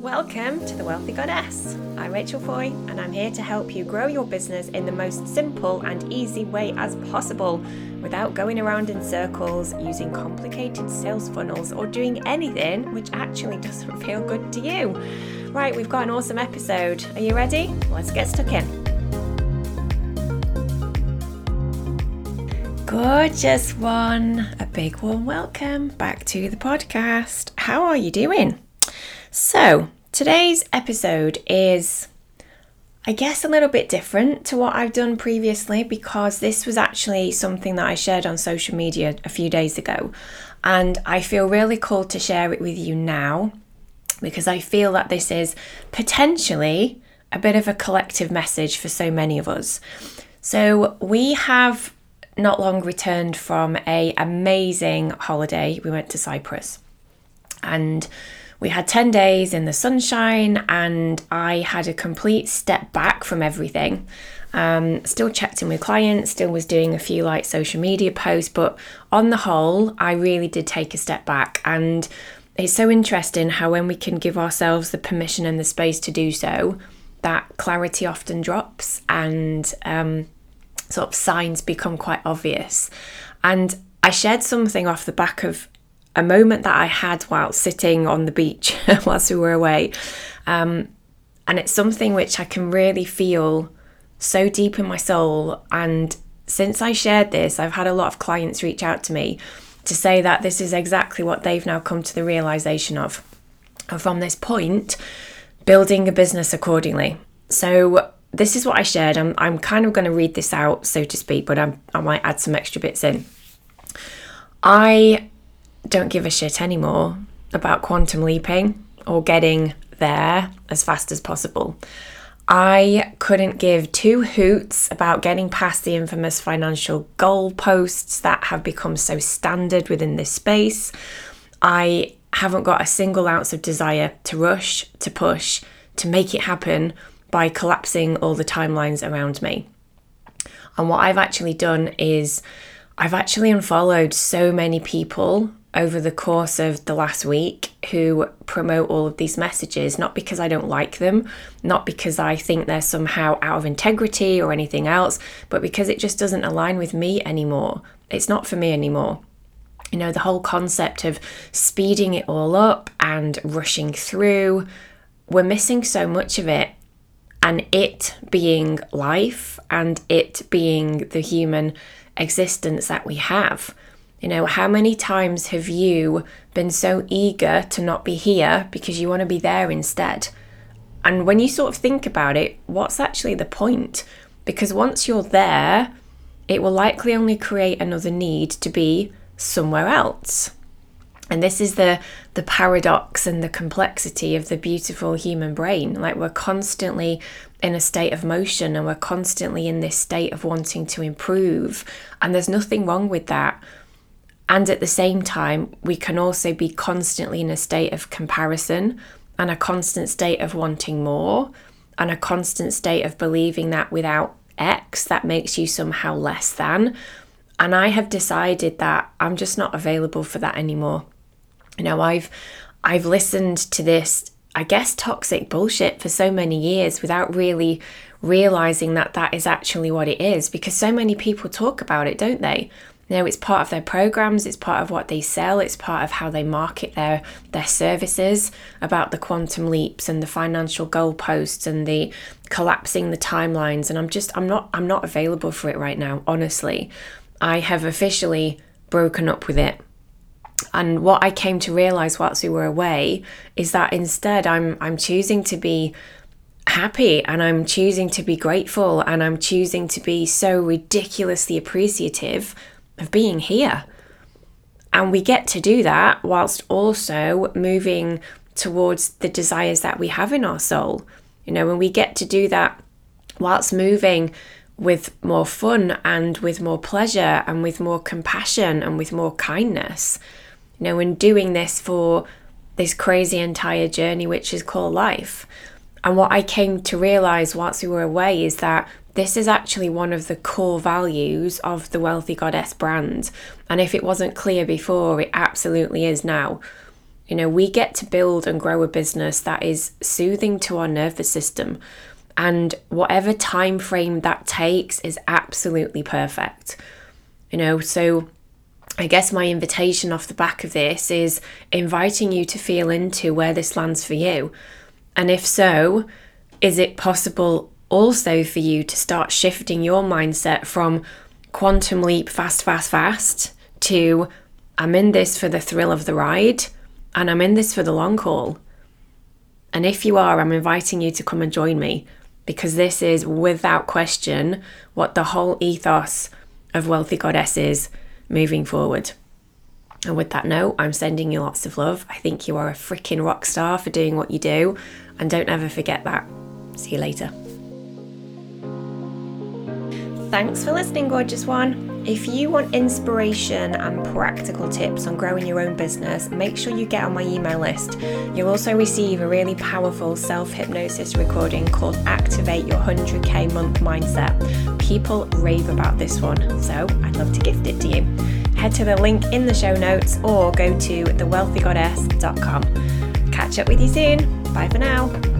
Welcome to The Wealthy Goddess. I'm Rachel Foy, and I'm here to help you grow your business in the most simple and easy way as possible without going around in circles, using complicated sales funnels, or doing anything which actually doesn't feel good to you. Right, we've got an awesome episode. Are you ready? Let's get stuck in. Gorgeous one. A big warm welcome back to the podcast. How are you doing? So, today's episode is, I guess, a little bit different to what I've done previously because this was actually something that I shared on social media a few days ago. And I feel really called to share it with you now because I feel that this is potentially a bit of a collective message for so many of us. So, we have not long returned from a amazing holiday. We went to Cyprus. And we had 10 days in the sunshine and I had a complete step back from everything. Um, still checked in with clients, still was doing a few like social media posts, but on the whole, I really did take a step back. And it's so interesting how when we can give ourselves the permission and the space to do so, that clarity often drops and um, sort of signs become quite obvious. And I shared something off the back of a moment that I had while sitting on the beach whilst we were away. Um, and it's something which I can really feel so deep in my soul. And since I shared this, I've had a lot of clients reach out to me to say that this is exactly what they've now come to the realization of. And from this point, building a business accordingly. So, this is what I shared. I'm, I'm kind of going to read this out, so to speak, but I'm, I might add some extra bits in. I don't give a shit anymore about quantum leaping or getting there as fast as possible. I couldn't give two hoots about getting past the infamous financial goalposts that have become so standard within this space. I haven't got a single ounce of desire to rush, to push, to make it happen by collapsing all the timelines around me. And what I've actually done is I've actually unfollowed so many people over the course of the last week who promote all of these messages, not because I don't like them, not because I think they're somehow out of integrity or anything else, but because it just doesn't align with me anymore. It's not for me anymore. You know, the whole concept of speeding it all up and rushing through, we're missing so much of it. And it being life and it being the human existence that we have you know, how many times have you been so eager to not be here because you want to be there instead? And when you sort of think about it, what's actually the point? Because once you're there, it will likely only create another need to be somewhere else. And this is the the paradox and the complexity of the beautiful human brain. Like we're constantly in a state of motion and we're constantly in this state of wanting to improve. And there's nothing wrong with that. And at the same time, we can also be constantly in a state of comparison and a constant state of wanting more and a constant state of believing that without X, that makes you somehow less than. And I have decided that I'm just not available for that anymore. You know, I've I've listened to this, I guess, toxic bullshit for so many years without really realizing that that is actually what it is because so many people talk about it, don't they? You know, it's part of their programs, it's part of what they sell, it's part of how they market their their services about the quantum leaps and the financial goalposts and the collapsing the timelines. And I'm just I'm not I'm not available for it right now, honestly. I have officially broken up with it. And what I came to realize whilst we were away is that instead I'm I'm choosing to be happy and I'm choosing to be grateful and I'm choosing to be so ridiculously appreciative of being here. And we get to do that whilst also moving towards the desires that we have in our soul. You know, when we get to do that whilst moving with more fun and with more pleasure and with more compassion and with more kindness. You know, when doing this for this crazy entire journey, which is called life. And what I came to realize whilst we were away is that this is actually one of the core values of the Wealthy Goddess brand. And if it wasn't clear before, it absolutely is now. You know, we get to build and grow a business that is soothing to our nervous system. And whatever time frame that takes is absolutely perfect. You know, so I guess my invitation off the back of this is inviting you to feel into where this lands for you. And if so, is it possible also for you to start shifting your mindset from quantum leap fast, fast, fast to I'm in this for the thrill of the ride and I'm in this for the long haul? And if you are, I'm inviting you to come and join me because this is without question what the whole ethos of Wealthy Goddess is moving forward. And with that note, I'm sending you lots of love. I think you are a freaking rock star for doing what you do. And don't ever forget that. See you later. Thanks for listening, gorgeous one. If you want inspiration and practical tips on growing your own business, make sure you get on my email list. You'll also receive a really powerful self hypnosis recording called Activate Your 100k Month Mindset. People rave about this one, so I'd love to gift it to you. Head to the link in the show notes or go to thewealthygoddess.com. Catch up with you soon. Bye for now.